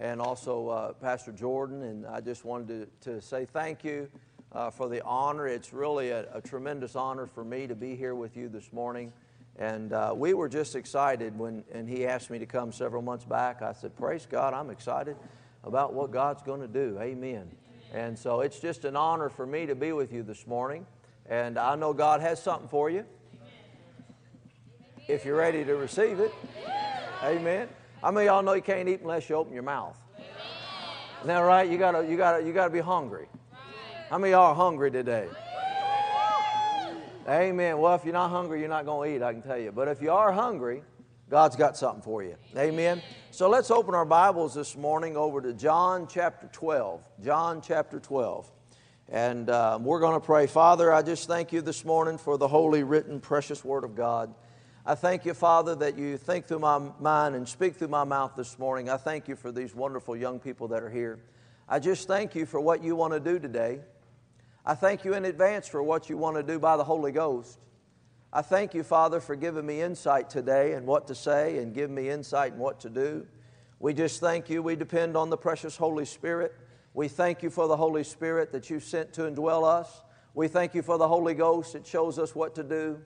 and also uh, Pastor Jordan. And I just wanted to, to say thank you uh, for the honor. It's really a, a, tremendous honor for me to be here with you this morning. And uh, we were just excited when and he asked me to come several months back. I said, Praise God, I'm excited about what God's going to do. Amen. And so it's just an honor for me to be with you this morning. And I know God has something for you if you're ready to receive it. Amen. I mean, y'all know you can't eat unless you open your mouth. Isn't that right? You gotta, you gotta, you gotta be hungry. How many y'all are hungry today? Amen. Well, if you're not hungry, you're not going to eat, I can tell you. But if you are hungry, God's got something for you. Amen. So let's open our Bibles this morning over to John chapter 12. John chapter 12. And uh, we're going to pray. Father, I just thank you this morning for the holy, written, precious Word of God. I thank you, Father, that you think through my mind and speak through my mouth this morning. I thank you for these wonderful young people that are here. I just thank you for what you want to do today. I thank you in advance for what you want to do by the Holy Ghost. I thank you, Father, for giving me insight today and what to say and give me insight and what to do. We just thank you. We depend on the precious Holy Spirit. We thank you for the Holy Spirit that you sent to indwell us. We thank you for the Holy Ghost that shows us what to do.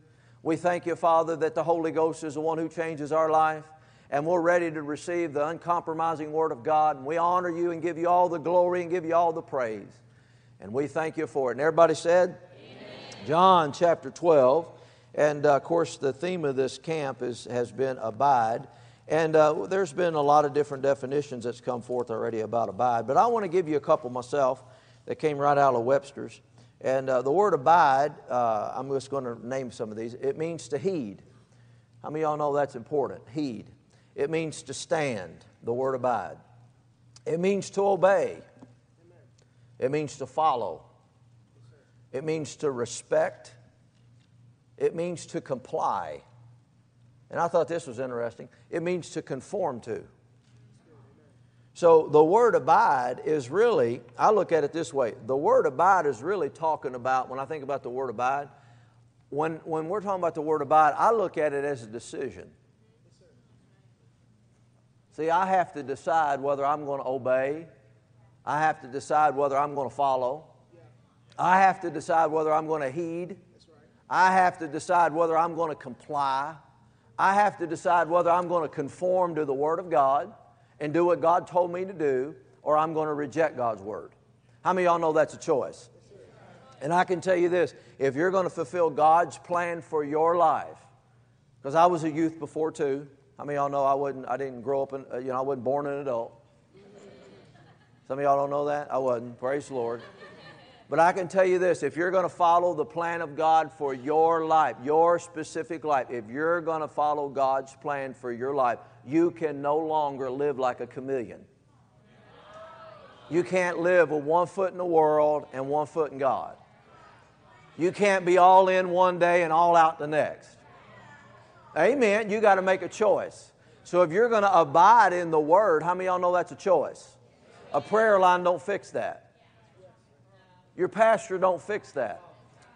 We thank you, Father, that the Holy Ghost is the one who changes our life. And we're ready to receive the uncompromising Word of God. And we honor you and give you all the glory and give you all the praise. And we thank you for it. And everybody said? Amen. John chapter 12. And uh, of course, the theme of this camp is, has been abide. And uh, there's been a lot of different definitions that's come forth already about abide. But I want to give you a couple myself that came right out of Webster's. And uh, the word abide, uh, I'm just going to name some of these. It means to heed. How many of y'all know that's important? Heed. It means to stand, the word abide. It means to obey. It means to follow. It means to respect. It means to comply. And I thought this was interesting. It means to conform to. So the word abide is really, I look at it this way the word abide is really talking about, when I think about the word abide, when, when we're talking about the word abide, I look at it as a decision. See, I have to decide whether I'm going to obey I have to decide whether I'm going to follow. I have to decide whether I'm going to heed. I have to decide whether I'm going to comply. I have to decide whether I'm going to conform to the Word of God and do what God told me to do, or I'm going to reject God's Word. How many of y'all know that's a choice? And I can tell you this if you're going to fulfill God's plan for your life, because I was a youth before too. How many of y'all know I, wasn't, I didn't grow up, in, you know, I wasn't born an adult. Some of y'all don't know that? I wasn't. Praise the Lord. But I can tell you this if you're going to follow the plan of God for your life, your specific life, if you're going to follow God's plan for your life, you can no longer live like a chameleon. You can't live with one foot in the world and one foot in God. You can't be all in one day and all out the next. Amen. You got to make a choice. So if you're going to abide in the Word, how many y'all know that's a choice? A prayer line don't fix that. Your pastor don't fix that.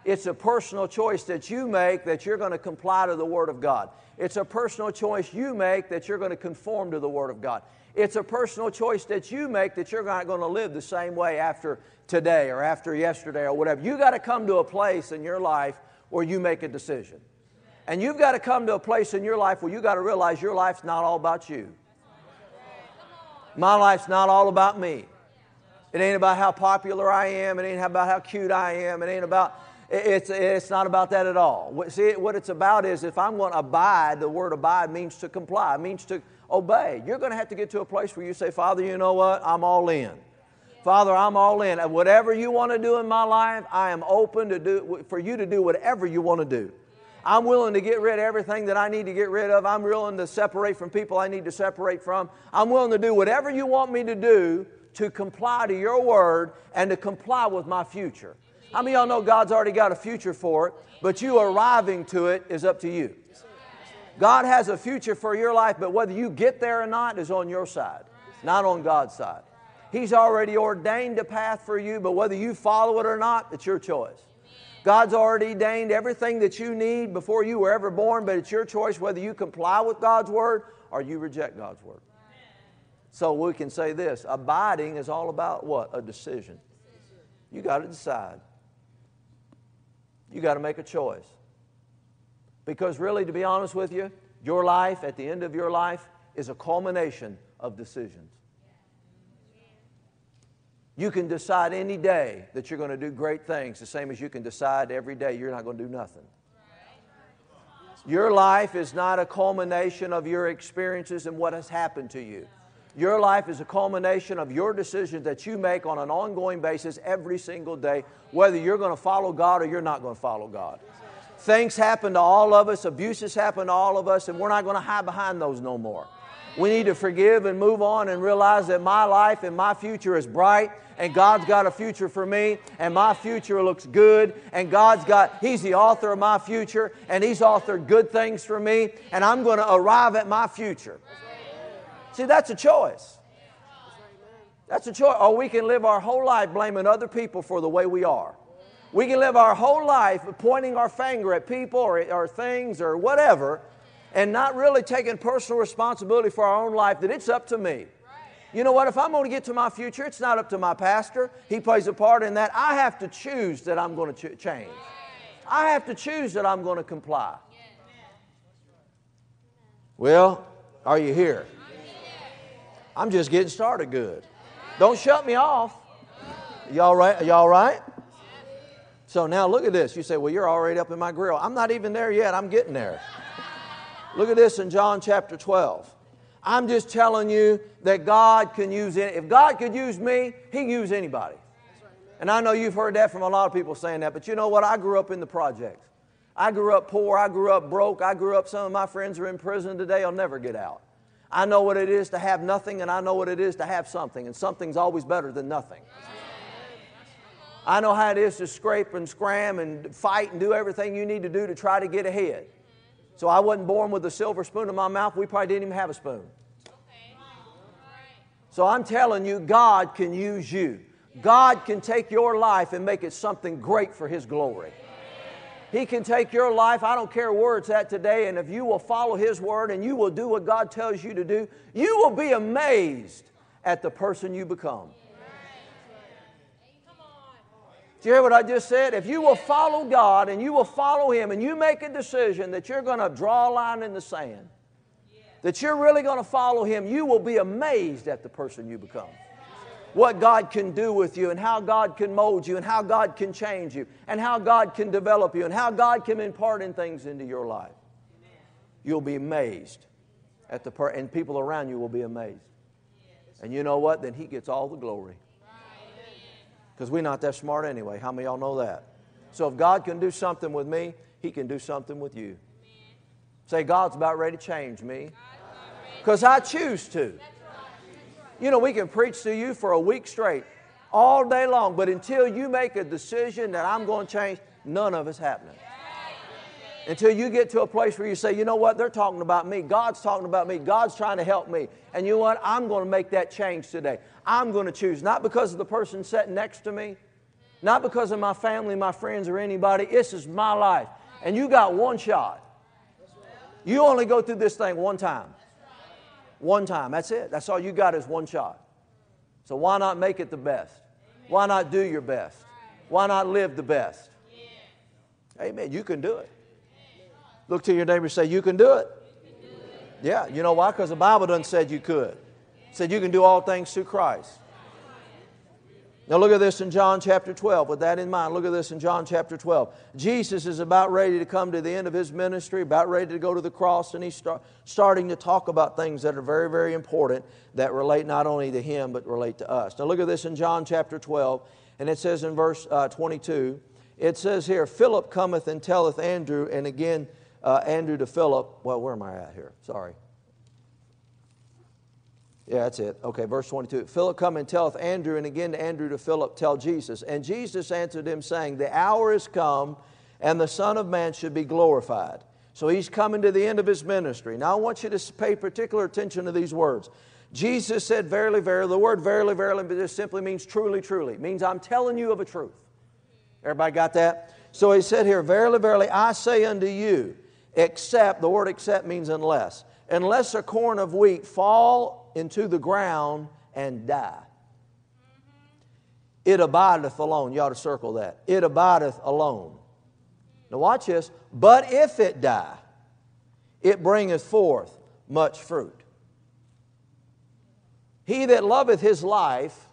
It's a personal choice that you make that you're going to comply to the Word of God. It's a personal choice you make that you're going to conform to the Word of God. It's a personal choice that you make that you're not going to live the same way after today or after yesterday or whatever. You got to come to a place in your life where you make a decision. And you've got to come to a place in your life where you got to realize your life's not all about you. My life's not all about me. It ain't about how popular I am. It ain't about how cute I am. It ain't about, it's, it's not about that at all. See, what it's about is if I'm going to abide, the word abide means to comply, means to obey. You're going to have to get to a place where you say, Father, you know what? I'm all in. Father, I'm all in. Whatever you want to do in my life, I am open to do, for you to do whatever you want to do. I'm willing to get rid of everything that I need to get rid of. I'm willing to separate from people I need to separate from. I'm willing to do whatever you want me to do to comply to your word and to comply with my future. How many of y'all know God's already got a future for it, but you arriving to it is up to you? God has a future for your life, but whether you get there or not is on your side, not on God's side. He's already ordained a path for you, but whether you follow it or not, it's your choice. God's already ordained everything that you need before you were ever born, but it's your choice whether you comply with God's word or you reject God's word. So we can say this abiding is all about what? A decision. You got to decide. You got to make a choice. Because, really, to be honest with you, your life, at the end of your life, is a culmination of decisions. You can decide any day that you're going to do great things, the same as you can decide every day you're not going to do nothing. Your life is not a culmination of your experiences and what has happened to you. Your life is a culmination of your decisions that you make on an ongoing basis every single day, whether you're going to follow God or you're not going to follow God. Things happen to all of us, abuses happen to all of us, and we're not going to hide behind those no more. We need to forgive and move on and realize that my life and my future is bright and God's got a future for me and my future looks good and God's got, He's the author of my future and He's authored good things for me and I'm going to arrive at my future. See, that's a choice. That's a choice. Or we can live our whole life blaming other people for the way we are. We can live our whole life pointing our finger at people or, or things or whatever and not really taking personal responsibility for our own life that it's up to me. You know what? If I'm going to get to my future, it's not up to my pastor. He plays a part in that. I have to choose that I'm going to ch- change. I have to choose that I'm going to comply. Well, are you here? I'm just getting started good. Don't shut me off. Y'all right? Y'all right? So now look at this. You say, well, you're already up in my grill. I'm not even there yet. I'm getting there. Look at this in John chapter 12. I'm just telling you that God can use it. If God could use me, He can use anybody. And I know you've heard that from a lot of people saying that, but you know what? I grew up in the projects. I grew up poor. I grew up broke. I grew up, some of my friends are in prison today. I'll never get out. I know what it is to have nothing, and I know what it is to have something, and something's always better than nothing. I know how it is to scrape and scram and fight and do everything you need to do to try to get ahead. So I wasn't born with a silver spoon in my mouth. We probably didn't even have a spoon. So I'm telling you, God can use you. God can take your life and make it something great for His glory. He can take your life, I don't care where it's at today, and if you will follow His word and you will do what God tells you to do, you will be amazed at the person you become. Do you hear what I just said? If you will follow God and you will follow Him and you make a decision that you're going to draw a line in the sand, that you're really going to follow Him, you will be amazed at the person you become. What God can do with you and how God can mold you and how God can change you and how God can develop you and how God can impart in things into your life. You'll be amazed at the per- and people around you will be amazed. And you know what? Then He gets all the glory because we're not that smart anyway. How many y'all know that? So if God can do something with me, He can do something with you. Say, God's about ready to change me because I choose to. You know, we can preach to you for a week straight, all day long, but until you make a decision that I'm going to change, none of it's happening. Until you get to a place where you say, you know what, they're talking about me. God's talking about me. God's trying to help me. And you know what? I'm going to make that change today. I'm going to choose, not because of the person sitting next to me, not because of my family, my friends, or anybody. This is my life. And you got one shot. You only go through this thing one time. One time. That's it. That's all you got is one shot. So why not make it the best? Why not do your best? Why not live the best? Amen. You can do it. Look to your neighbor and say, You can do it. Yeah, you know why? Because the Bible doesn't say you could. Said you can do all things through Christ. Now look at this in John chapter 12. With that in mind, look at this in John chapter 12. Jesus is about ready to come to the end of his ministry, about ready to go to the cross, and he's start, starting to talk about things that are very, very important that relate not only to him, but relate to us. Now look at this in John chapter 12, and it says in verse uh, 22, it says here, Philip cometh and telleth Andrew, and again, uh, Andrew to Philip. Well, where am I at here? Sorry. Yeah, that's it. Okay, verse 22. Philip come and telleth Andrew, and again to Andrew to Philip, tell Jesus. And Jesus answered him, saying, The hour is come, and the Son of Man should be glorified. So he's coming to the end of his ministry. Now I want you to pay particular attention to these words. Jesus said, Verily, verily. The word verily, verily just simply means truly, truly. It means I'm telling you of a truth. Everybody got that? So he said here, Verily, verily, I say unto you, except, the word except means unless, unless a corn of wheat fall into the ground and die. It abideth alone. You ought to circle that. It abideth alone. Now, watch this. But if it die, it bringeth forth much fruit. He that loveth his life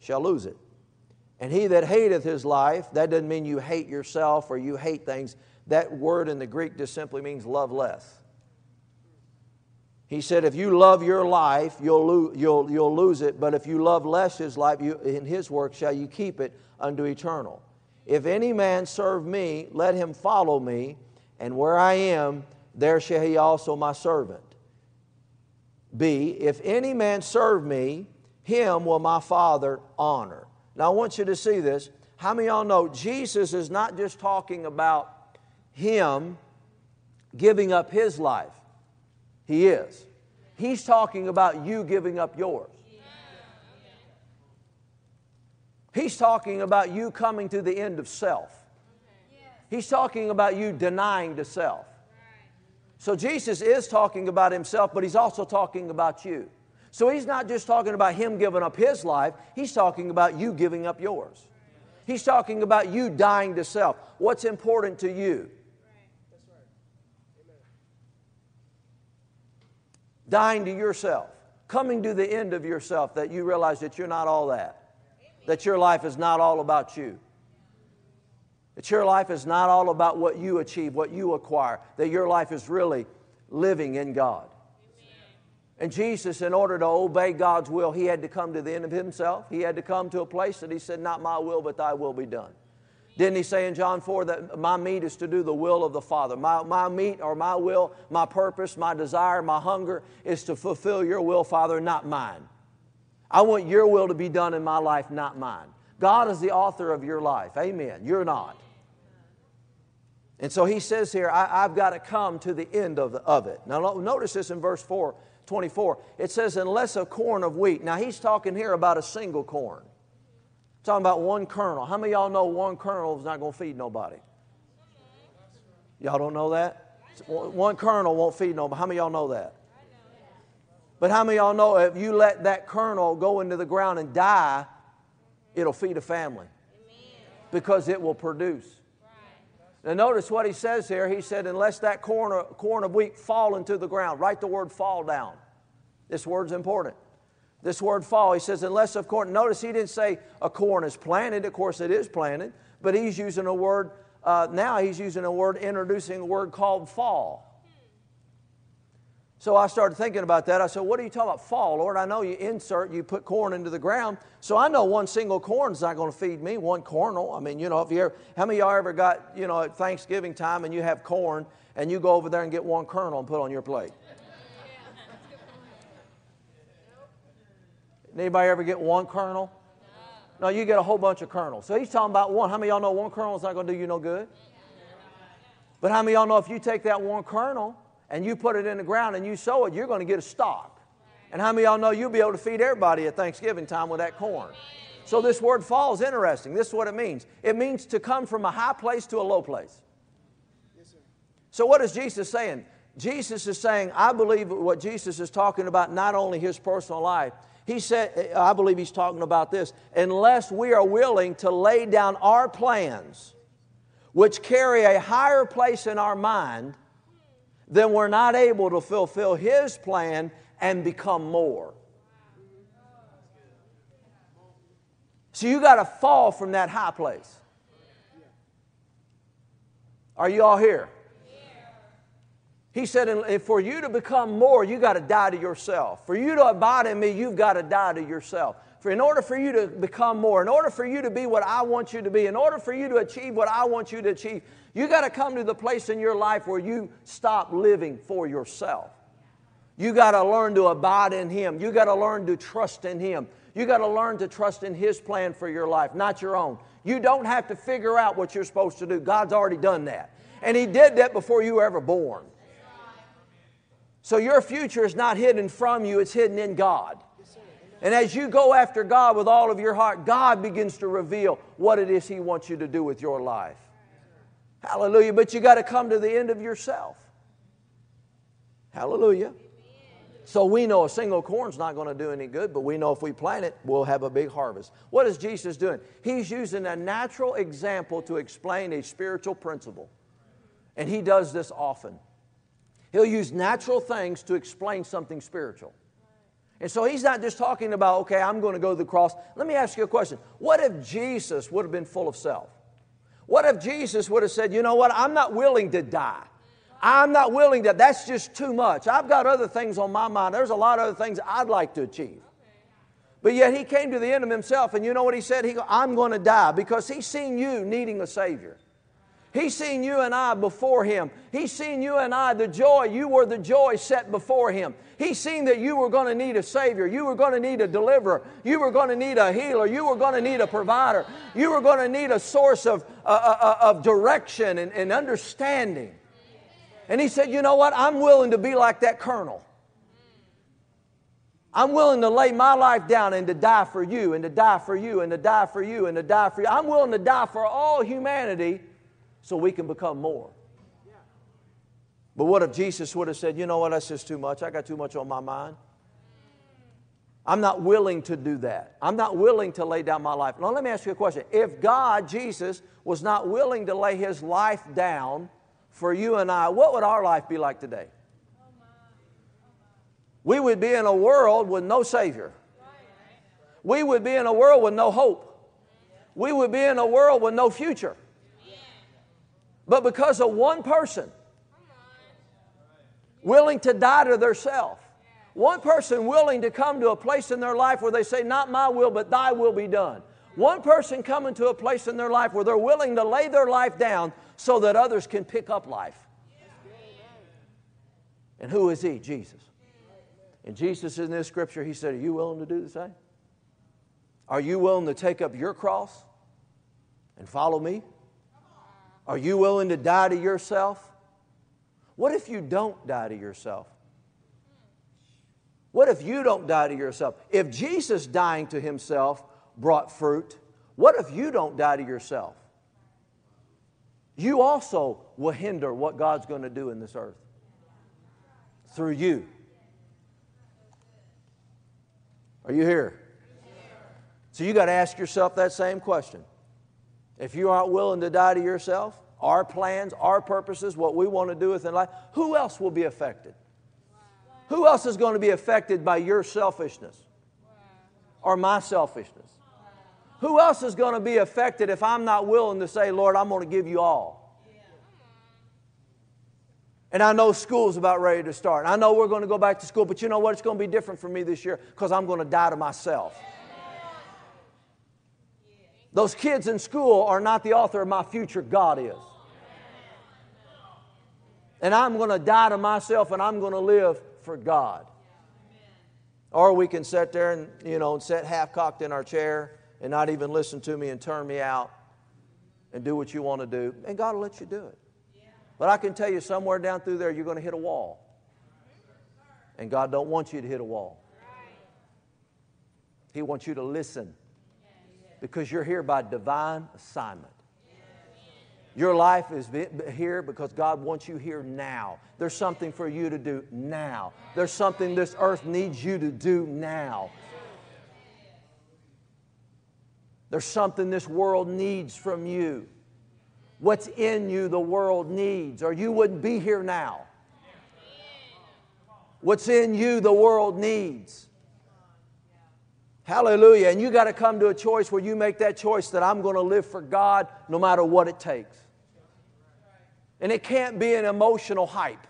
shall lose it. And he that hateth his life, that doesn't mean you hate yourself or you hate things. That word in the Greek just simply means love less. He said, if you love your life, you'll, you'll, you'll lose it, but if you love less his life, you, in his work shall you keep it unto eternal. If any man serve me, let him follow me, and where I am, there shall he also my servant be. If any man serve me, him will my Father honor. Now I want you to see this. How many of y'all know Jesus is not just talking about him giving up his life? He is. He's talking about you giving up yours. He's talking about you coming to the end of self. He's talking about you denying to self. So Jesus is talking about himself, but he's also talking about you. So he's not just talking about him giving up his life, he's talking about you giving up yours. He's talking about you dying to self. What's important to you? Dying to yourself, coming to the end of yourself that you realize that you're not all that, that your life is not all about you. That your life is not all about what you achieve, what you acquire, that your life is really living in God. And Jesus, in order to obey God's will, he had to come to the end of himself. He had to come to a place that he said, Not my will, but thy will be done. Didn't he say in John 4 that my meat is to do the will of the Father? My, my meat or my will, my purpose, my desire, my hunger is to fulfill your will, Father, not mine. I want your will to be done in my life, not mine. God is the author of your life. Amen. You're not. And so he says here, I, have got to come to the end of, the, of it. Now, notice this in verse 4 24. It says, unless a corn of wheat. Now, he's talking here about a single corn. Talking about one kernel. How many y'all know one kernel is not going to feed nobody? Y'all don't know that? One kernel won't feed nobody. How many y'all know that? But how many y'all know if you let that kernel go into the ground and die, it'll feed a family? Because it will produce. Now, notice what he says here. He said, unless that corn, of, corn of wheat fall into the ground. Write the word fall down. This word's important. This word fall, he says, unless of corn. Notice he didn't say a corn is planted. Of course, it is planted. But he's using a word, uh, now he's using a word, introducing a word called fall. So I started thinking about that. I said, What are you talking about? Fall, Lord. I know you insert, you put corn into the ground. So I know one single corn is not going to feed me, one kernel. I mean, you know, if you ever, how many y'all ever got, you know, at Thanksgiving time and you have corn and you go over there and get one kernel and put on your plate? Anybody ever get one kernel? No, you get a whole bunch of kernels. So he's talking about one. How many y'all know one kernel is not going to do you no good? But how many y'all know if you take that one kernel and you put it in the ground and you sow it, you're going to get a stock. And how many y'all know you'll be able to feed everybody at Thanksgiving time with that corn? So this word fall is interesting. This is what it means. It means to come from a high place to a low place. So what is Jesus saying? Jesus is saying, I believe what Jesus is talking about, not only his personal life. He said, I believe he's talking about this, unless we are willing to lay down our plans, which carry a higher place in our mind, then we're not able to fulfill His plan and become more. So you got to fall from that high place. Are you all here? He said, for you to become more, you got to die to yourself. For you to abide in me, you've got to die to yourself. For in order for you to become more, in order for you to be what I want you to be, in order for you to achieve what I want you to achieve, you got to come to the place in your life where you stop living for yourself. You got to learn to abide in Him. You got to learn to trust in Him. You got to learn to trust in His plan for your life, not your own. You don't have to figure out what you're supposed to do. God's already done that. And He did that before you were ever born. So your future is not hidden from you, it's hidden in God. And as you go after God with all of your heart, God begins to reveal what it is He wants you to do with your life. Hallelujah. But you got to come to the end of yourself. Hallelujah. So we know a single corn's not going to do any good, but we know if we plant it, we'll have a big harvest. What is Jesus doing? He's using a natural example to explain a spiritual principle. And he does this often. He'll use natural things to explain something spiritual. And so he's not just talking about, okay, I'm going to go to the cross. Let me ask you a question. What if Jesus would have been full of self? What if Jesus would have said, you know what, I'm not willing to die? I'm not willing to, that's just too much. I've got other things on my mind. There's a lot of other things I'd like to achieve. But yet he came to the end of himself, and you know what he said? He go, I'm going to die because he's seen you needing a Savior. He's seen you and I before Him. He's seen you and I, the joy, you were the joy set before Him. He's seen that you were going to need a Savior. You were going to need a deliverer. You were going to need a healer. You were going to need a provider. You were going to need a source of, uh, uh, uh of direction and, and understanding. And he said, You know what? I'm willing to be like that kernel. I'm willing to lay my life down and to die for you, and to die for you, and to die for you, and to die for you. I'm willing to die for all humanity so we can become more. But what if Jesus would have said, You know what? That's just too much. I got too much on my mind. I'm not willing to do that. I'm not willing to lay down my life. Now, let me ask you a question. If God, Jesus, was not willing to lay his life down for you and I, what would our life be like today? We would be in a world with no Savior. We would be in a world with no hope. We would be in a world with no future. But because of one person willing to die to their self, one person willing to come to a place in their life where they say, Not my will, but thy will be done. One person coming to a place in their life where they're willing to lay their life down so that others can pick up life. And who is he? Jesus. And Jesus in this scripture, he said, Are you willing to do the same? Are you willing to take up your cross and follow me? Are you willing to die to yourself? What if you don't die to yourself? What if you don't die to yourself? If Jesus dying to himself brought fruit, what if you don't die to yourself? you also will hinder what God's going to do in this earth through you. Are you here? So you got to ask yourself that same question. If you aren't willing to die to yourself, our plans, our purposes, what we want to do within life, who else will be affected? Who else is going to be affected by your selfishness or my selfishness? Who else is going to be affected if I'm not willing to say, Lord, I'm going to give you all? And I know school's about ready to start. I know we're going to go back to school, but you know what? It's going to be different for me this year because I'm going to die to myself. Those kids in school are not the author of my future, God is. And I'm going to die to myself and I'm going to live for God. Or we can sit there and, you know, sit half cocked in our chair and not even listen to me and turn me out and do what you want to do, and God will let you do it. But I can tell you somewhere down through there you're going to hit a wall. And God don't want you to hit a wall. He wants you to listen because you're here by divine assignment. Your life is here because God wants you here now. There's something for you to do now. There's something this earth needs you to do now. There's something this world needs from you. What's in you the world needs, or you wouldn't be here now. What's in you the world needs. Hallelujah. And you got to come to a choice where you make that choice that I'm going to live for God no matter what it takes. And it can't be an emotional hype.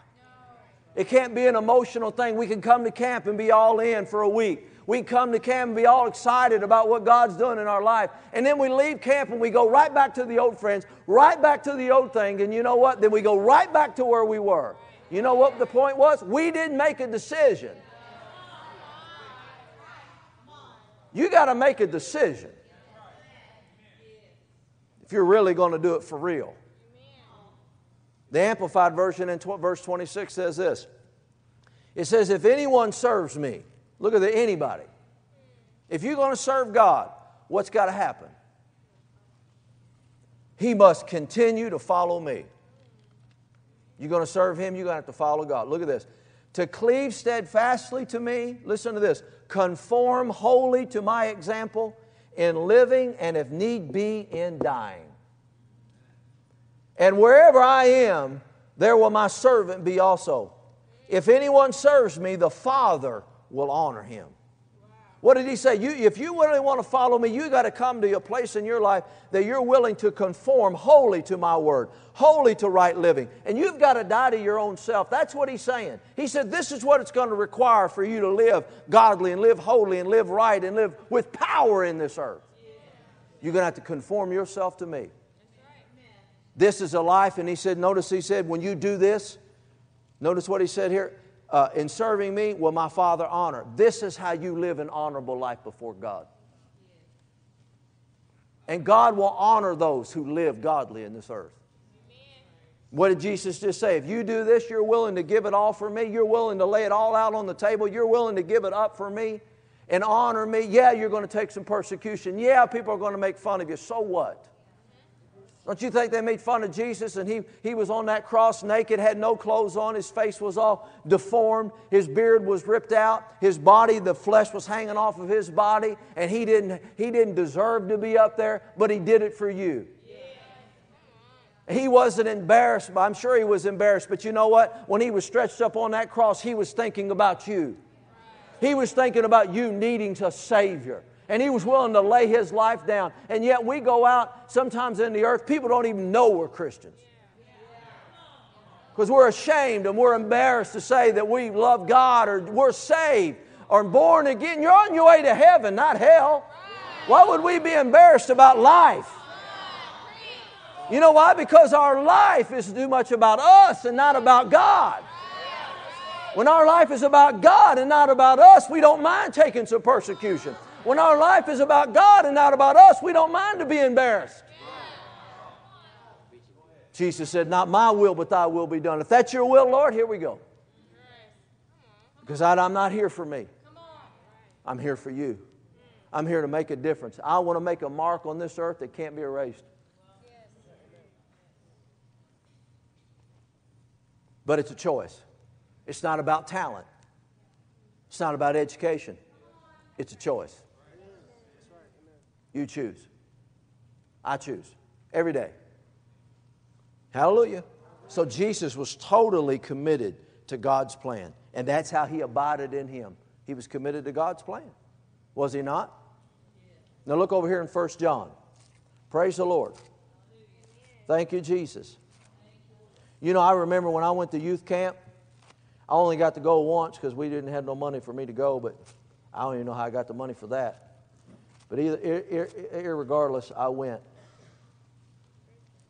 It can't be an emotional thing. We can come to camp and be all in for a week we come to camp and be all excited about what God's doing in our life. And then we leave camp and we go right back to the old friends, right back to the old thing. And you know what? Then we go right back to where we were. You know what the point was? We didn't make a decision. You got to make a decision if you're really going to do it for real. The Amplified Version in verse 26 says this It says, If anyone serves me, Look at the, anybody. If you're going to serve God, what's got to happen? He must continue to follow me. You're going to serve Him, you're going to have to follow God. Look at this. To cleave steadfastly to me, listen to this, conform wholly to my example in living and if need be in dying. And wherever I am, there will my servant be also. If anyone serves me, the Father will honor him. What did he say? You, if you really want to follow me, you got to come to a place in your life that you're willing to conform wholly to my word, wholly to right living. And you've got to die to your own self. That's what he's saying. He said, This is what it's going to require for you to live godly and live holy and live right and live with power in this earth. You're going to have to conform yourself to me. This is a life, and he said, Notice he said, when you do this, notice what he said here uh, in serving me will my Father honor. This is how you live an honorable life before God. And God will honor those who live godly in this earth. What did Jesus just say? If you do this, you're willing to give it all for me, you're willing to lay it all out on the table, you're willing to give it up for me and honor me. Yeah, you're going to take some persecution. Yeah, people are going to make fun of you. So what? Don't you think they made fun of Jesus and he, he was on that cross naked, had no clothes on, his face was all deformed, his beard was ripped out, his body, the flesh was hanging off of his body, and he didn't, he didn't deserve to be up there, but he did it for you. He wasn't embarrassed, I'm sure he was embarrassed, but you know what? When he was stretched up on that cross, he was thinking about you. He was thinking about you needing a Savior and he was willing to lay his life down. And yet we go out sometimes in the earth, people don't even know we're Christians. Because we're ashamed and we're embarrassed to say that we love God or we're saved or born again. You're on your way to heaven, not hell. Why would we be embarrassed about life? You know why? Because our life is too much about us and not about God. When our life is about God and not about us, we don't mind taking some persecution. When our life is about God and not about us, we don't mind to be embarrassed. Jesus said, Not my will, but thy will be done. If that's your will, Lord, here we go. Because I'm not here for me, I'm here for you. I'm here to make a difference. I want to make a mark on this earth that can't be erased. But it's a choice. It's not about talent, it's not about education, it's a choice. You choose. I choose every day. Hallelujah. So Jesus was totally committed to God's plan, and that's how he abided in him. He was committed to God's plan. Was he not? Now look over here in 1 John. Praise the Lord. Thank you, Jesus. You know, I remember when I went to youth camp, I only got to go once because we didn't have no money for me to go, but I don't even know how I got the money for that. But either, ir- ir- regardless, I went.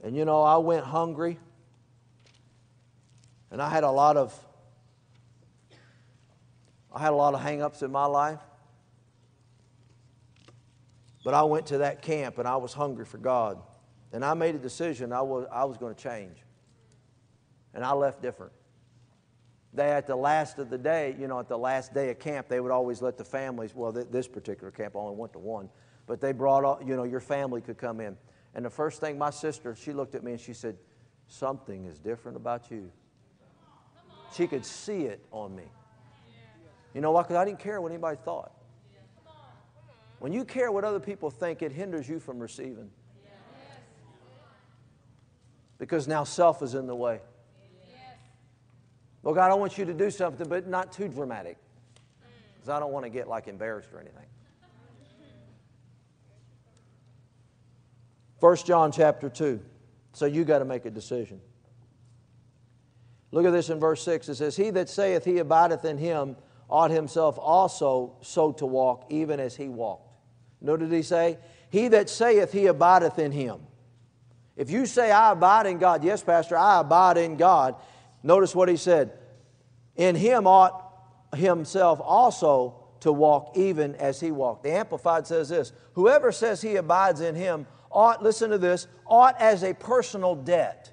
And you know, I went hungry. And I had a lot of I had a lot of hang-ups in my life. But I went to that camp and I was hungry for God. And I made a decision I was, I was going to change. And I left different they at the last of the day, you know, at the last day of camp, they would always let the families, well, th- this particular camp only went to one, but they brought, all, you know, your family could come in. And the first thing my sister, she looked at me and she said, Something is different about you. She could see it on me. You know why? Because I didn't care what anybody thought. When you care what other people think, it hinders you from receiving. Because now self is in the way. Well, God, I want you to do something, but not too dramatic. Because I don't want to get like embarrassed or anything. 1 John chapter 2. So you got to make a decision. Look at this in verse 6. It says, He that saith he abideth in him ought himself also so to walk, even as he walked. What did he say? He that saith he abideth in him. If you say, I abide in God, yes, Pastor, I abide in God, Notice what he said. In him ought himself also to walk even as he walked. The Amplified says this Whoever says he abides in him ought, listen to this, ought as a personal debt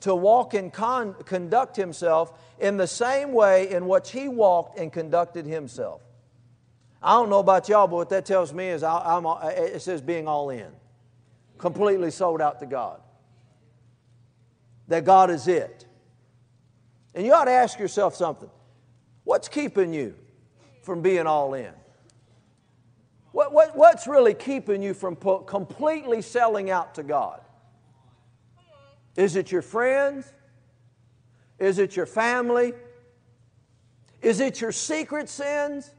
to walk and con- conduct himself in the same way in which he walked and conducted himself. I don't know about y'all, but what that tells me is I, am it says being all in, completely sold out to God. That God is it. And you ought to ask yourself something what's keeping you from being all in? What, what, what's really keeping you from completely selling out to God? Is it your friends? Is it your family? Is it your secret sins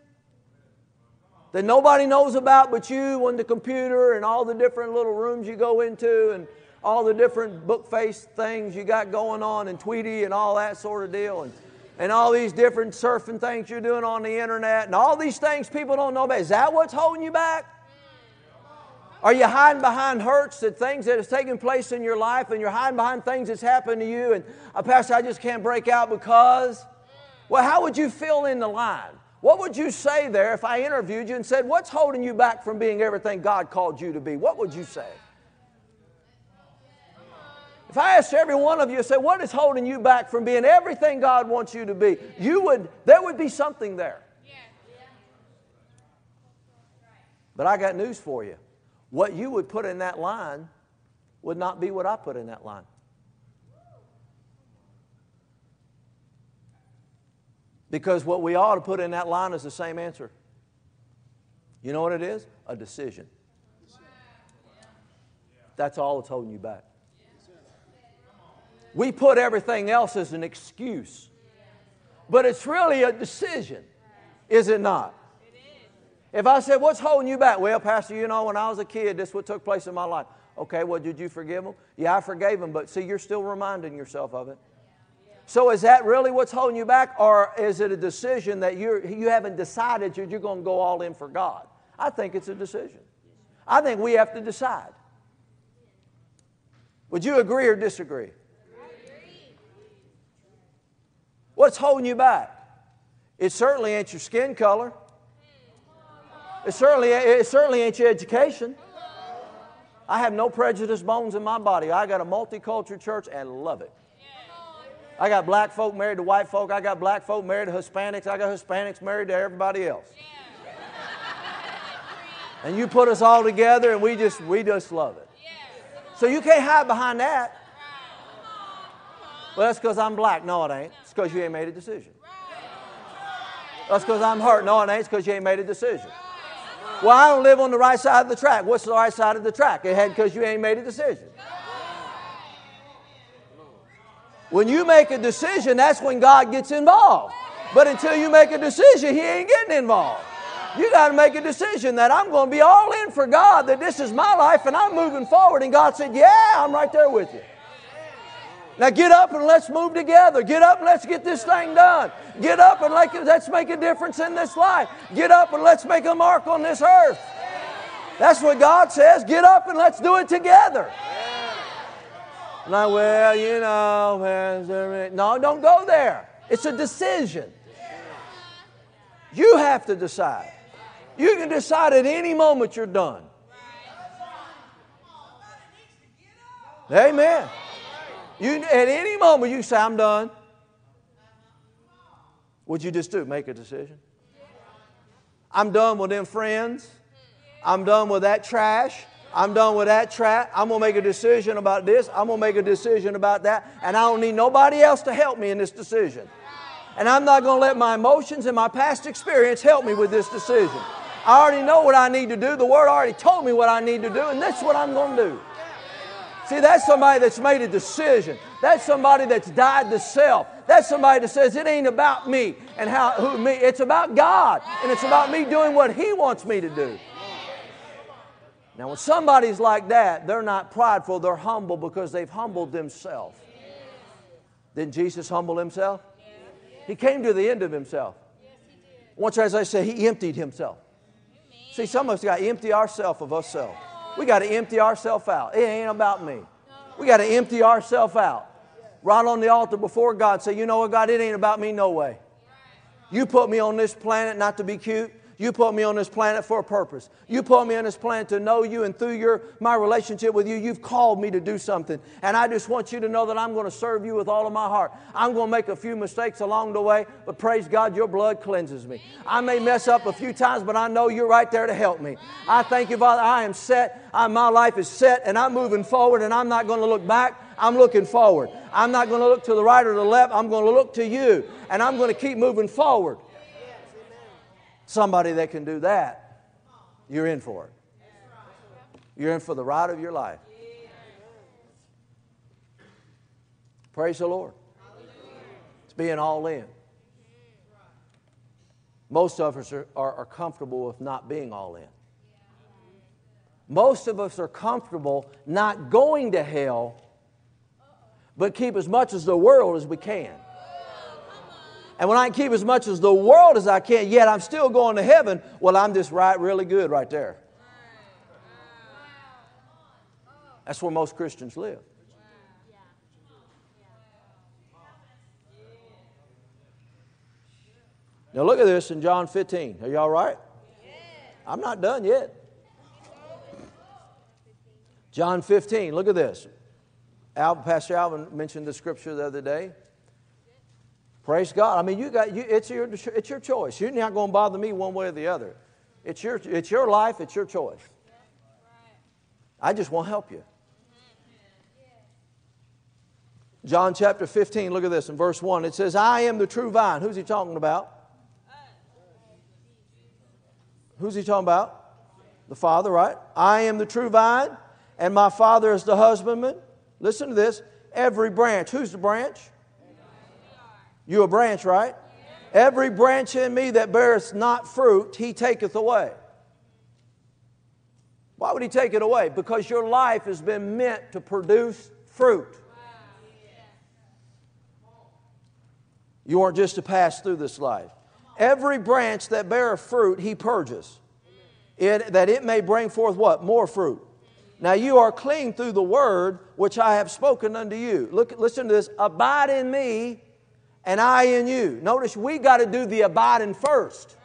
that nobody knows about but you on the computer and all the different little rooms you go into and all the different book face things you got going on and Tweety and all that sort of deal and, and all these different surfing things you're doing on the internet and all these things people don't know about. Is that what's holding you back? Are you hiding behind hurts that things that has taken place in your life and you're hiding behind things that's happened to you and uh, Pastor, I just can't break out because? Well, how would you fill in the line? What would you say there if I interviewed you and said, What's holding you back from being everything God called you to be? What would you say? If I asked every one of you, say, what is holding you back from being everything God wants you to be? You would, there would be something there. But I got news for you. What you would put in that line would not be what I put in that line. Because what we ought to put in that line is the same answer. You know what it is? A decision. That's all that's holding you back. We put everything else as an excuse. But it's really a decision, is it not? If I said, What's holding you back? Well, Pastor, you know, when I was a kid, this what took place in my life. Okay, well, did you forgive them? Yeah, I forgave them, but see, you're still reminding yourself of it. So is that really what's holding you back, or is it a decision that you're, you haven't decided you're, you're going to go all in for God? I think it's a decision. I think we have to decide. Would you agree or disagree? What's holding you back? It certainly ain't your skin color. It certainly, it certainly ain't your education. I have no prejudice bones in my body. I got a multicultural church and love it. I got black folk married to white folk. I got black folk married to Hispanics. I got Hispanics married to everybody else. And you put us all together and we just we just love it. So you can't hide behind that. Well, that's because I'm black. No, it ain't. Because you ain't made a decision. That's because I'm hurt. No, it ain't. It's because you ain't made a decision. Well, I don't live on the right side of the track. What's the right side of the track? It had because you ain't made a decision. When you make a decision, that's when God gets involved. But until you make a decision, He ain't getting involved. You got to make a decision that I'm going to be all in for God, that this is my life and I'm moving forward. And God said, Yeah, I'm right there with you. Now get up and let's move together. Get up and let's get this thing done. Get up and let's make a difference in this life. Get up and let's make a mark on this earth. That's what God says. Get up and let's do it together. Like, well, you know, no, don't go there. It's a decision. You have to decide. You can decide at any moment you're done. Amen. You, at any moment, you say, I'm done. What'd you just do? Make a decision? I'm done with them friends. I'm done with that trash. I'm done with that trap. I'm going to make a decision about this. I'm going to make a decision about that. And I don't need nobody else to help me in this decision. And I'm not going to let my emotions and my past experience help me with this decision. I already know what I need to do. The Word already told me what I need to do, and that's what I'm going to do. See, that's somebody that's made a decision. That's somebody that's died to self. That's somebody that says it ain't about me and how who me. It's about God, and it's about me doing what He wants me to do. Now, when somebody's like that, they're not prideful, they're humble because they've humbled themselves. Didn't Jesus humble himself? He came to the end of himself. Once, as I say, he emptied himself. See, some of us got to empty ourselves of ourselves. We got to empty ourselves out. It ain't about me. We got to empty ourselves out. Right on the altar before God. Say, you know what, God, it ain't about me no way. You put me on this planet not to be cute. You put me on this planet for a purpose. You put me on this planet to know you, and through your my relationship with you, you've called me to do something. And I just want you to know that I'm going to serve you with all of my heart. I'm going to make a few mistakes along the way, but praise God, your blood cleanses me. I may mess up a few times, but I know you're right there to help me. I thank you, Father. I am set. I, my life is set, and I'm moving forward, and I'm not going to look back. I'm looking forward. I'm not going to look to the right or the left. I'm going to look to you. And I'm going to keep moving forward. Somebody that can do that, you're in for it. You're in for the ride of your life. Praise the Lord. It's being all in. Most of us are, are, are, comfortable with not being all in. Most of us are comfortable not going to hell, but keep as much as the world as we can. And when I keep as much as the world as I can, yet I'm still going to heaven, well, I'm just right, really good right there. That's where most Christians live. Now look at this in John 15. Are you all right? I'm not done yet. John 15, look at this. Al, Pastor Alvin mentioned the scripture the other day. Praise God. I mean, you got you, it's your it's your choice. You're not going to bother me one way or the other. It's your it's your life. It's your choice. I just want to help you. John chapter 15, look at this in verse 1. It says, I am the true vine. Who's he talking about? Who's he talking about? The Father, right? I am the true vine, and my Father is the husbandman. Listen to this. Every branch. Who's the branch? You a branch, right? Every branch in me that beareth not fruit, he taketh away. Why would he take it away? Because your life has been meant to produce fruit. You aren't just to pass through this life. Every branch that beareth fruit, he purges, it, that it may bring forth what? More fruit. Now you are clean through the word which I have spoken unto you. Look, listen to this. Abide in me, and I in you. Notice we got to do the abiding first.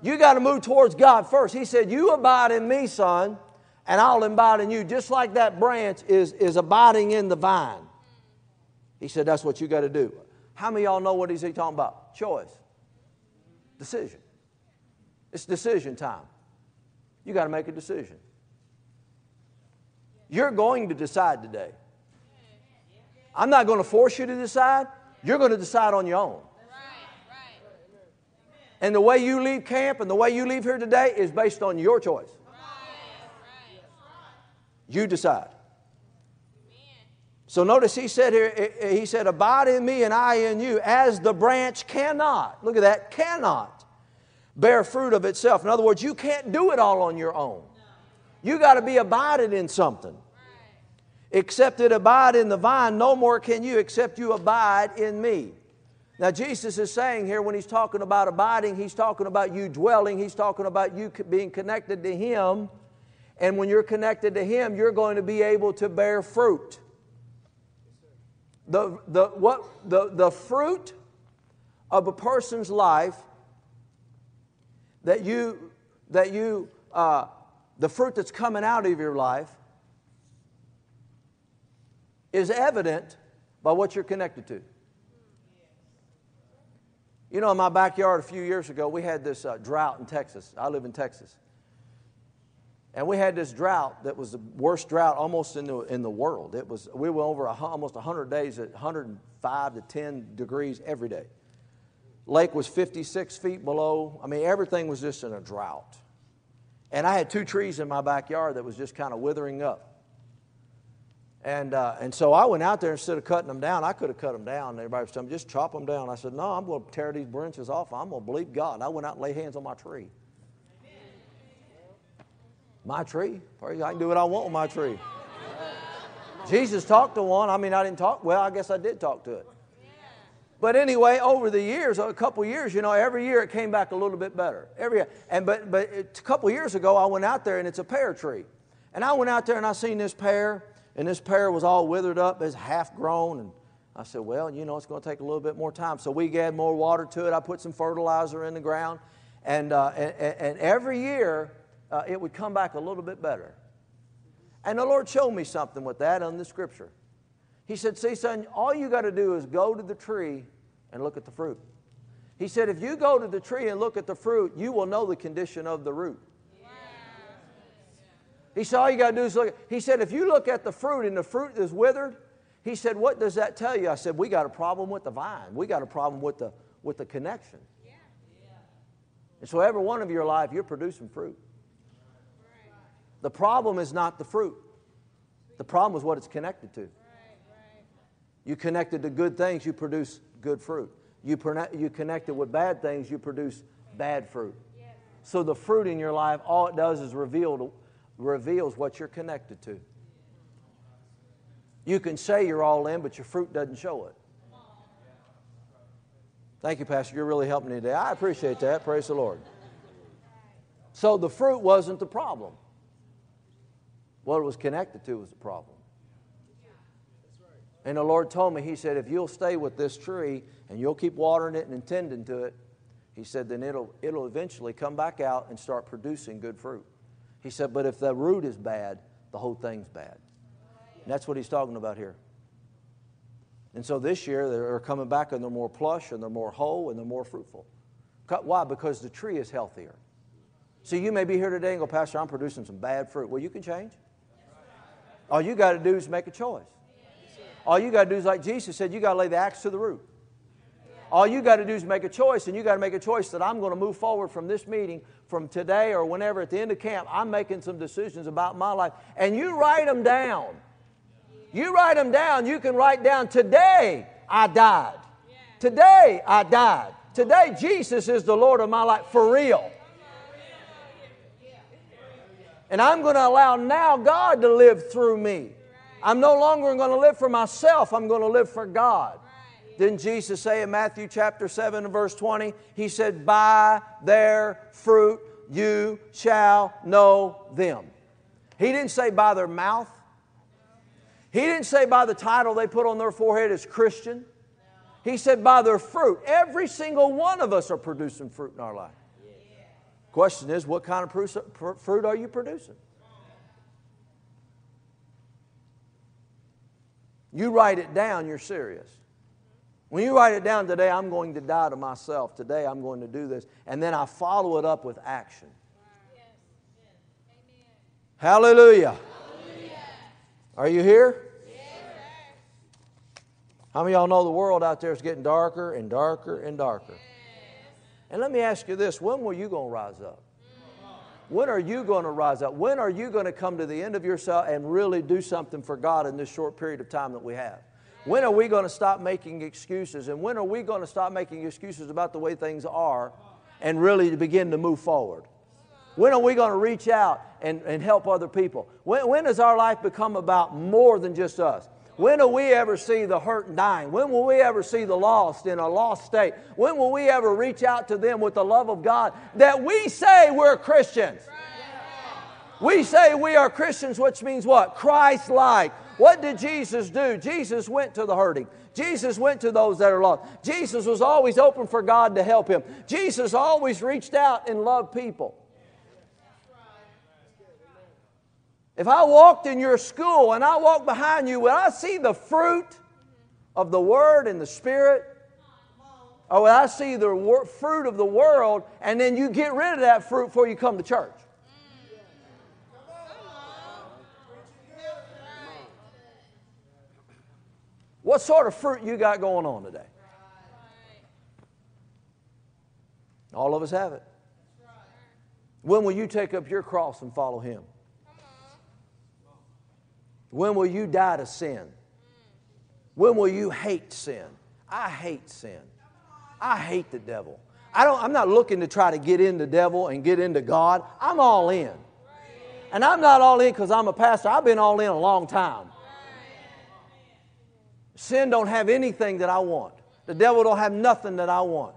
You got to move towards God first. He said, You abide in me, son, and I'll abide in you, just like that branch is, is abiding in the vine. He said, That's what you got to do. How many y'all know what he's talking about? Choice. Decision. It's decision time. You got to make a decision. You're going to decide today. I'm not going to force you to decide. You're going to decide on your own. And the way you leave camp and the way you leave here today is based on your choice. You decide. So notice he said here, he said, Abide in me and I in you, as the branch cannot, look at that, cannot bear fruit of itself. In other words, you can't do it all on your own. You got to be abided in something. Except it abide in the vine, no more can you, except you abide in me. Now, Jesus is saying here when he's talking about abiding, he's talking about you dwelling, he's talking about you being connected to him. And when you're connected to him, you're going to be able to bear fruit the, the, what, the, the fruit of a person's life that you, that you uh, the fruit that's coming out of your life is evident by what you're connected to. You know, in my backyard a few years ago, we had this uh, drought in Texas. I live in Texas. And we had this drought that was the worst drought almost in the, in the world. It was, we were over a, almost 100 days at 105 to 10 degrees every day. Lake was 56 feet below. I mean, everything was just in a drought. And I had two trees in my backyard that was just kind of withering up. And, uh, and so I went out there instead of cutting them down. I could have cut them down. Everybody was telling me, just chop them down. I said, no, I'm going to tear these branches off. I'm going to believe God. And I went out and laid hands on my tree. My tree. I can do what I want with my tree. Jesus talked to one. I mean, I didn't talk. Well, I guess I did talk to it. But anyway, over the years, a couple years, you know, every year it came back a little bit better. Every year. And but but a couple years ago, I went out there and it's a pear tree, and I went out there and I seen this pear, and this pear was all withered up, it's half grown, and I said, well, you know, it's going to take a little bit more time. So we add more water to it. I put some fertilizer in the ground, and uh, and, and every year uh, it would come back a little bit better. And the Lord showed me something with that on the scripture. He said, See, son, all you got to do is go to the tree and look at the fruit. He said, If you go to the tree and look at the fruit, you will know the condition of the root. He said, all you got to do is look. He said, if you look at the fruit and the fruit is withered, he said, what does that tell you? I said, we got a problem with the vine. We got a problem with the, with the connection. And so every one of your life, you're producing fruit. The problem is not the fruit. The problem is what it's connected to. You connected to good things, you produce good fruit. You, you connected with bad things, you produce bad fruit. So the fruit in your life, all it does is reveal, reveals what you're connected to. You can say you're all in, but your fruit doesn't show it. Thank you, Pastor. You're really helping me today. I appreciate that. Praise the Lord. So the fruit wasn't the problem. What it was connected to was the problem. And the Lord told me, He said, if you'll stay with this tree and you'll keep watering it and tending to it, He said, then it'll, it'll eventually come back out and start producing good fruit. He said, but if the root is bad, the whole thing's bad. And that's what He's talking about here. And so this year they're coming back and they're more plush and they're more whole and they're more fruitful. Why? Because the tree is healthier. So you may be here today and go, Pastor, I'm producing some bad fruit. Well, you can change. All you got to do is make a choice. All you got to do is, like Jesus said, you got to lay the axe to the root. All you got to do is make a choice, and you got to make a choice that I'm going to move forward from this meeting, from today or whenever at the end of camp. I'm making some decisions about my life. And you write them down. You write them down. You can write down, today I died. Today I died. Today Jesus is the Lord of my life for real. And I'm going to allow now God to live through me. I'm no longer going to live for myself, I'm going to live for God. Didn't Jesus say in Matthew chapter 7 and verse 20? He said, By their fruit you shall know them. He didn't say by their mouth, he didn't say by the title they put on their forehead as Christian. He said by their fruit. Every single one of us are producing fruit in our life. Question is, what kind of fruit are you producing? You write it down, you're serious. When you write it down today, I'm going to die to myself. Today, I'm going to do this. And then I follow it up with action. Hallelujah. Are you here? How many of y'all know the world out there is getting darker and darker and darker? And let me ask you this when were you going mm. to rise up? When are you going to rise up? When are you going to come to the end of yourself and really do something for God in this short period of time that we have? When are we going to stop making excuses? And when are we going to stop making excuses about the way things are and really begin to move forward? When are we going to reach out and, and help other people? When, when does our life become about more than just us? When will we ever see the hurt dying? When will we ever see the lost in a lost state? When will we ever reach out to them with the love of God that we say we're Christians? We say we are Christians, which means what? Christ like. What did Jesus do? Jesus went to the hurting. Jesus went to those that are lost. Jesus was always open for God to help him. Jesus always reached out and loved people. If I walked in your school and I walk behind you, will I see the fruit of the Word and the Spirit? Or will I see the wor- fruit of the world and then you get rid of that fruit before you come to church? What sort of fruit you got going on today? All of us have it. When will you take up your cross and follow Him? When will you die to sin? When will you hate sin? I hate sin. I hate the devil. I don't, I'm not looking to try to get in the devil and get into God. I'm all in. And I'm not all in because I'm a pastor. I've been all in a long time. Sin don't have anything that I want. The devil don't have nothing that I want.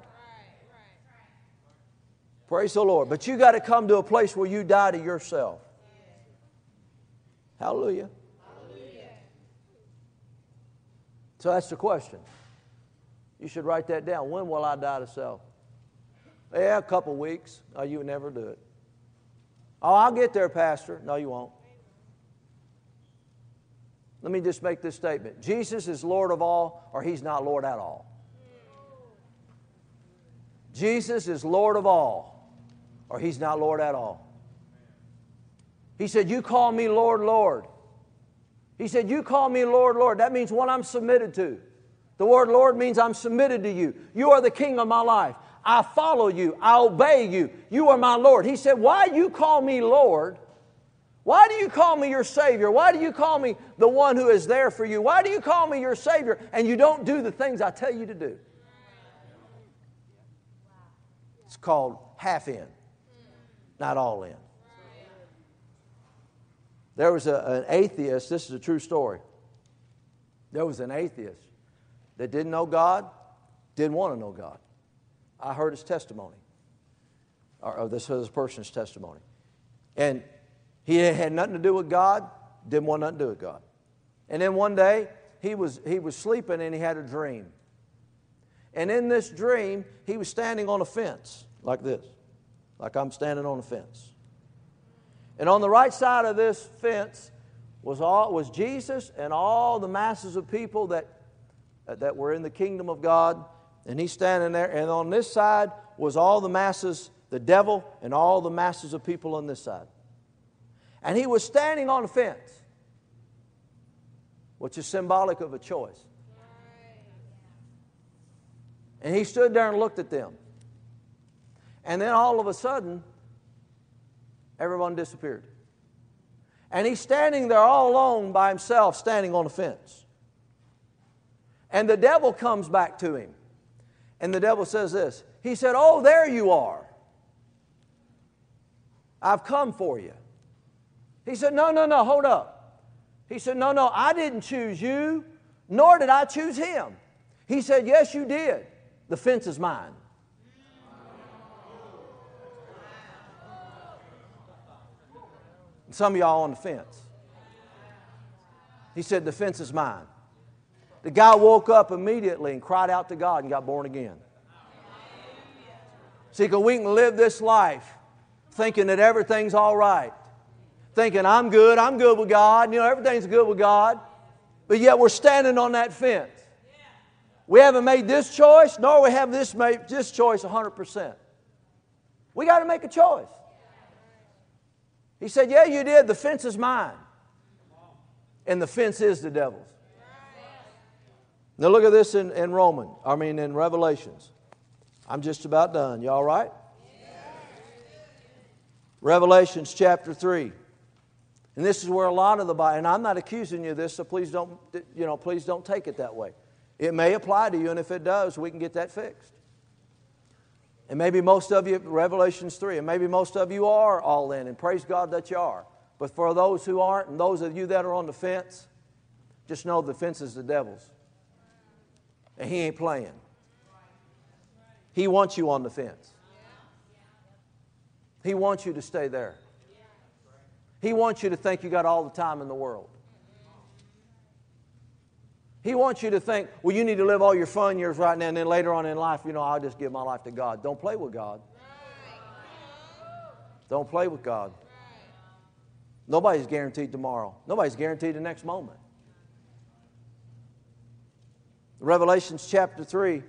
Praise the Lord. But you got to come to a place where you die to yourself. Hallelujah. So that's the question. You should write that down. When will I die to self? Yeah, a couple weeks. Oh, you never do it. Oh, I'll get there, Pastor. No, you won't. Let me just make this statement Jesus is Lord of all, or He's not Lord at all. Jesus is Lord of all, or He's not Lord at all. He said, You call me Lord, Lord. He said, You call me Lord, Lord. That means what I'm submitted to. The word Lord means I'm submitted to you. You are the king of my life. I follow you. I obey you. You are my Lord. He said, Why you call me Lord? Why do you call me your Savior? Why do you call me the one who is there for you? Why do you call me your Savior and you don't do the things I tell you to do? It's called half in, not all in. There was a, an atheist, this is a true story. There was an atheist that didn't know God, didn't want to know God. I heard his testimony, or this, this person's testimony. And he had nothing to do with God, didn't want nothing to do with God. And then one day, he was, he was sleeping and he had a dream. And in this dream, he was standing on a fence like this, like I'm standing on a fence. And on the right side of this fence was, all, was Jesus and all the masses of people that, that were in the kingdom of God. And he's standing there. And on this side was all the masses, the devil, and all the masses of people on this side. And he was standing on a fence, which is symbolic of a choice. And he stood there and looked at them. And then all of a sudden, everyone disappeared. And he's standing there all alone by himself, standing on a fence. And the devil comes back to him. And the devil says this He said, Oh, there you are. I've come for you. He said, No, no, no, hold up. He said, No, no, I didn't choose you, nor did I choose him. He said, Yes, you did. The fence is mine. Some of y'all on the fence. He said, The fence is mine. The guy woke up immediately and cried out to God and got born again. See, because we can live this life thinking that everything's all right, thinking I'm good, I'm good with God, you know, everything's good with God, but yet we're standing on that fence. We haven't made this choice, nor we have this, made, this choice 100%. We got to make a choice. He said, Yeah, you did. The fence is mine. And the fence is the devil's. Now look at this in, in Roman, I mean in Revelations. I'm just about done. You all right? Revelations chapter 3. And this is where a lot of the Bible, and I'm not accusing you of this, so please don't, you know, please don't take it that way. It may apply to you, and if it does, we can get that fixed. And maybe most of you, Revelations 3, and maybe most of you are all in, and praise God that you are. But for those who aren't, and those of you that are on the fence, just know the fence is the devil's. And he ain't playing. He wants you on the fence. He wants you to stay there. He wants you to think you got all the time in the world. He wants you to think, well, you need to live all your fun years right now, and then later on in life, you know, I'll just give my life to God. Don't play with God. Don't play with God. Nobody's guaranteed tomorrow. Nobody's guaranteed the next moment. Revelations chapter 3,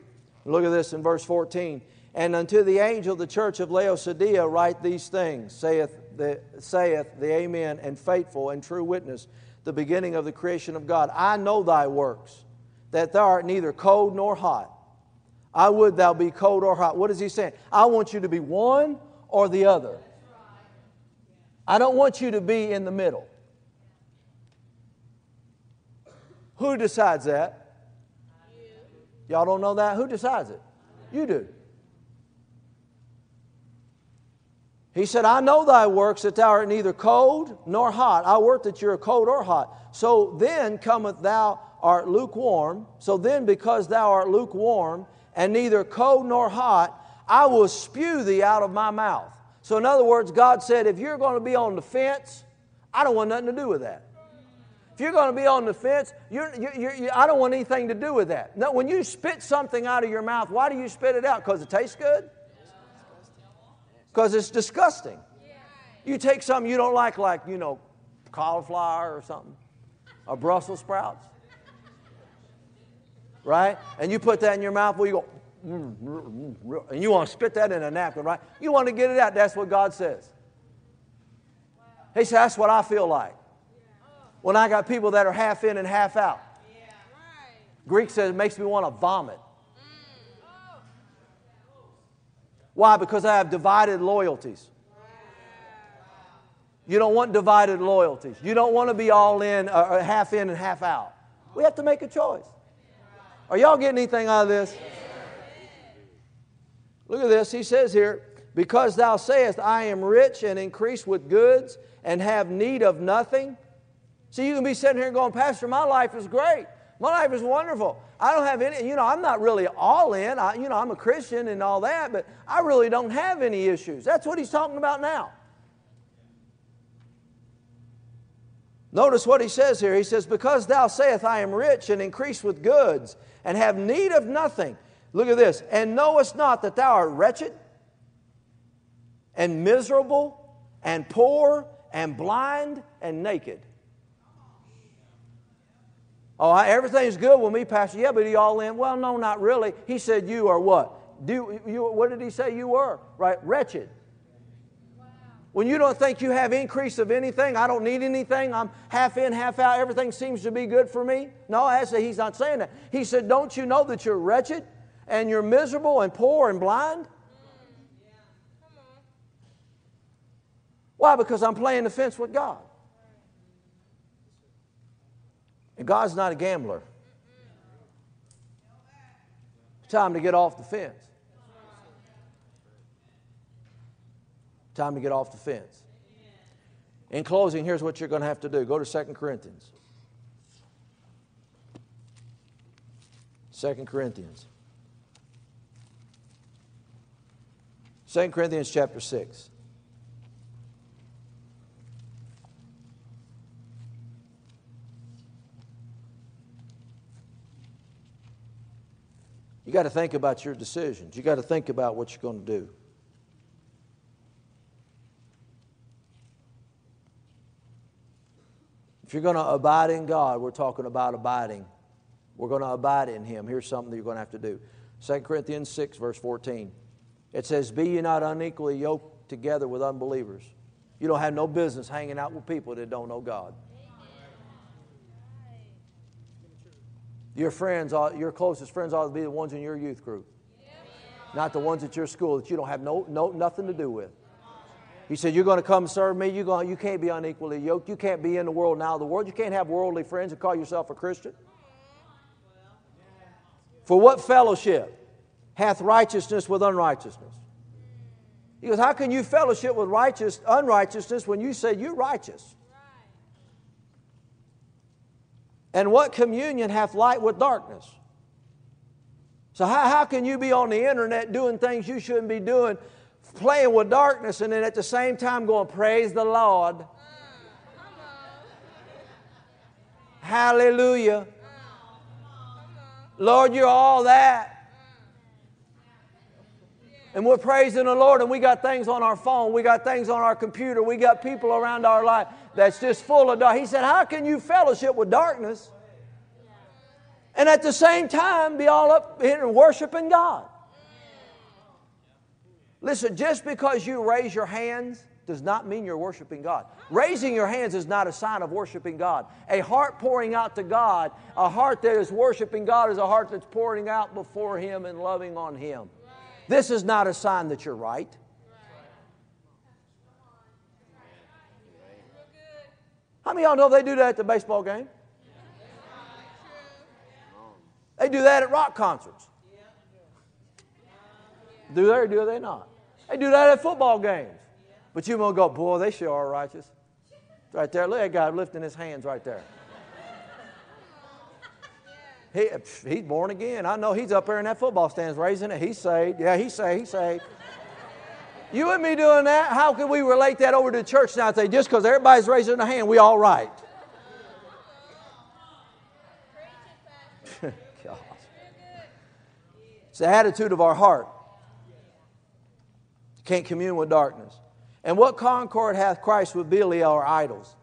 look at this in verse 14. And unto the angel of the church of Laodicea write these things, saith the, saith the Amen and faithful and true witness the beginning of the creation of God. I know thy works, that thou art neither cold nor hot. I would thou be cold or hot. What is he saying? I want you to be one or the other. I don't want you to be in the middle. Who decides that? Y'all don't know that? Who decides it? You do. He said, I know thy works, that thou art neither cold nor hot. I work that you're cold or hot. So then cometh thou art lukewarm. So then, because thou art lukewarm, and neither cold nor hot, I will spew thee out of my mouth. So, in other words, God said, if you're going to be on the fence, I don't want nothing to do with that. If you're going to be on the fence, you're, you're, you're, I don't want anything to do with that. When you spit something out of your mouth, why do you spit it out? Because it tastes good? Because it's disgusting. You take something you don't like, like, you know, cauliflower or something, or Brussels sprouts, right? And you put that in your mouth, well, you go, and you want to spit that in a napkin, right? You want to get it out. That's what God says. He said, That's what I feel like. When I got people that are half in and half out. Greek says it makes me want to vomit. Why? Because I have divided loyalties. You don't want divided loyalties. You don't want to be all in, uh, uh half in and half out. We have to make a choice. Are y'all getting anything out of this? Look at this. He says here, because thou sayest, I am rich and increase with goods and have need of nothing. See, you can be sitting here going, Pastor, my life is great. My life is wonderful. I don't have any, you know, I'm not really all in. I, you know, I'm a Christian and all that, but I really don't have any issues. That's what he's talking about now. Notice what he says here. He says, Because thou sayest, I am rich and increase with goods and have need of nothing. Look at this. And knowest not that thou art wretched and miserable and poor and blind and naked. Oh, everything's good with me, Pastor. Yeah, but he all in. Well, no, not really. He said, You are what? Do you, what did he say you were? Right? Wretched. When you don't think you have increase of anything, I don't need anything, I'm half in, half out, everything seems to be good for me. No, I say he's not saying that. He said, Don't you know that you're wretched and you're miserable and poor and blind? Why? Because I'm playing the fence with God. And God's not a gambler. Time to get off the fence. Time to get off the fence. In closing, here's what you're going to have to do go to 2 Corinthians. 2 Corinthians. 2 Corinthians chapter 6. You got to think about your decisions. You got to think about what you're going to do. If you're going to abide in God, we're talking about abiding. We're going to abide in Him. Here's something that you're going to have to do 2 Corinthians 6, verse 14. It says, Be ye not unequally yoked together with unbelievers. You don't have no business hanging out with people that don't know God. Your friends, your closest friends ought to be the ones in your youth group, not the ones at your school that you don't have no, no, nothing to do with. He said, You're going to come serve me. You're going, you can't be unequally yoked. You can't be in the world now the world. You can't have worldly friends and call yourself a Christian. For what fellowship hath righteousness with unrighteousness? He goes, How can you fellowship with righteous unrighteousness when you say you're righteous? And what communion hath light with darkness? So, how, how can you be on the internet doing things you shouldn't be doing playing with darkness and then at the same time going, Praise the Lord. Hallelujah. Lord, you're all that. And we're praising the Lord, and we got things on our phone, we got things on our computer, we got people around our life that's just full of dark. He said, How can you fellowship with darkness and at the same time be all up here worshiping God? Listen, just because you raise your hands does not mean you're worshiping God. Raising your hands is not a sign of worshiping God. A heart pouring out to God, a heart that is worshiping God, is a heart that's pouring out before Him and loving on Him. This is not a sign that you're right. How many of y'all know they do that at the baseball game? They do that at rock concerts. Do they or do they not? They do that at football games. But you won't go, boy, they sure are righteous. Right there. Look at guy lifting his hands right there. He, he's born again. I know he's up there in that football stands raising it. He's saved. Yeah, he's saved. He's saved. You and me doing that, how can we relate that over to the church now and say, just because everybody's raising their hand, we all right? God. it's the attitude of our heart. Can't commune with darkness. And what concord hath Christ with Belial or idols?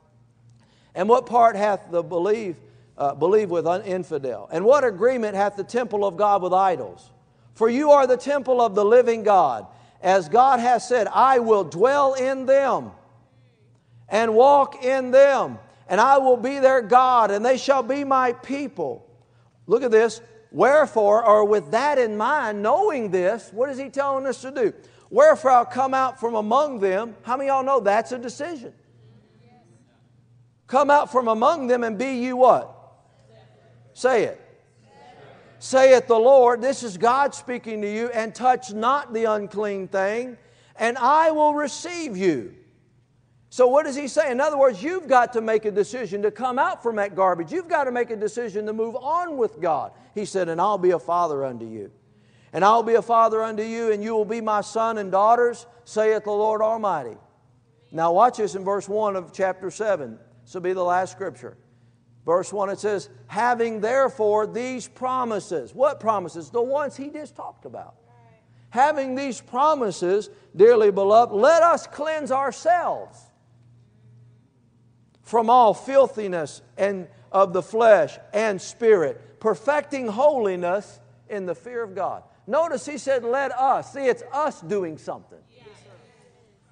And what part hath the believe, uh, believe with an infidel? And what agreement hath the temple of God with idols? For you are the temple of the living God. As God has said, I will dwell in them and walk in them. And I will be their God, and they shall be my people. Look at this. Wherefore, or with that in mind, knowing this, what is he telling us to do? Wherefore I'll come out from among them. How many y'all know that's a decision? Come out from among them and be you what? Say it. Saith the Lord, this is God speaking to you, and touch not the unclean thing, and I will receive you. So, what does he say? In other words, you've got to make a decision to come out from that garbage. You've got to make a decision to move on with God. He said, And I'll be a father unto you. And I'll be a father unto you, and you will be my son and daughters, saith the Lord Almighty. Now, watch this in verse 1 of chapter 7. This will be the last scripture. Verse 1 it says, Having therefore these promises. What promises? The ones he just talked about. Having these promises, dearly beloved, let us cleanse ourselves from all filthiness and of the flesh and spirit, perfecting holiness in the fear of God. Notice he said, Let us. See, it's us doing something.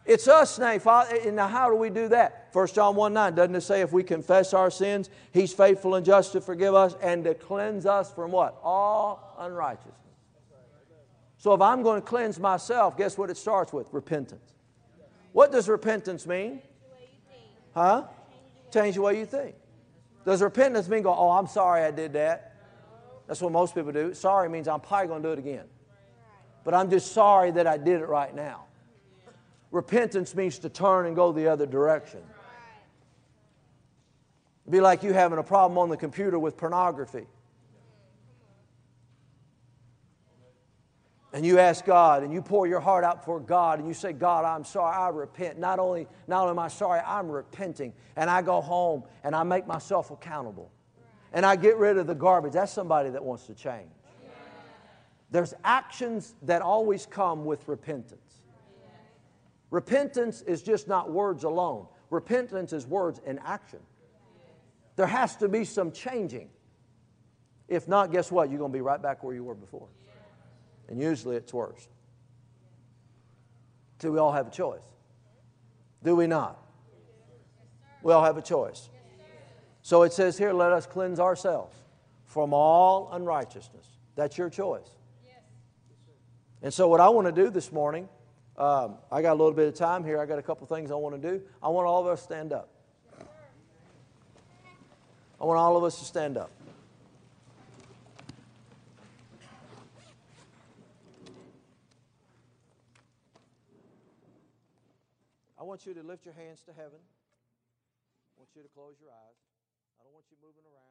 It's us now, Father. Now, how do we do that? 1 John 1 9, doesn't it say if we confess our sins, He's faithful and just to forgive us and to cleanse us from what? All unrighteousness. So, if I'm going to cleanse myself, guess what it starts with? Repentance. What does repentance mean? Huh? Change the way you think. Does repentance mean go, oh, I'm sorry I did that? That's what most people do. Sorry means I'm probably going to do it again. But I'm just sorry that I did it right now. Repentance means to turn and go the other direction. It'd be like you having a problem on the computer with pornography. and you ask God and you pour your heart out for God and you say, God, I'm sorry, I repent. Not only, not only am I sorry, I'm repenting. And I go home and I make myself accountable. And I get rid of the garbage. That's somebody that wants to change. There's actions that always come with repentance. Repentance is just not words alone. Repentance is words in action. There has to be some changing. If not, guess what? You're going to be right back where you were before. And usually it's worse. So we all have a choice. Do we not? We all have a choice. So it says here, let us cleanse ourselves from all unrighteousness. That's your choice. And so, what I want to do this morning, um, I got a little bit of time here. I got a couple things I want to do. I want all of us to stand up. I want all of us to stand up. I want you to lift your hands to heaven. I want you to close your eyes. I don't want you moving around.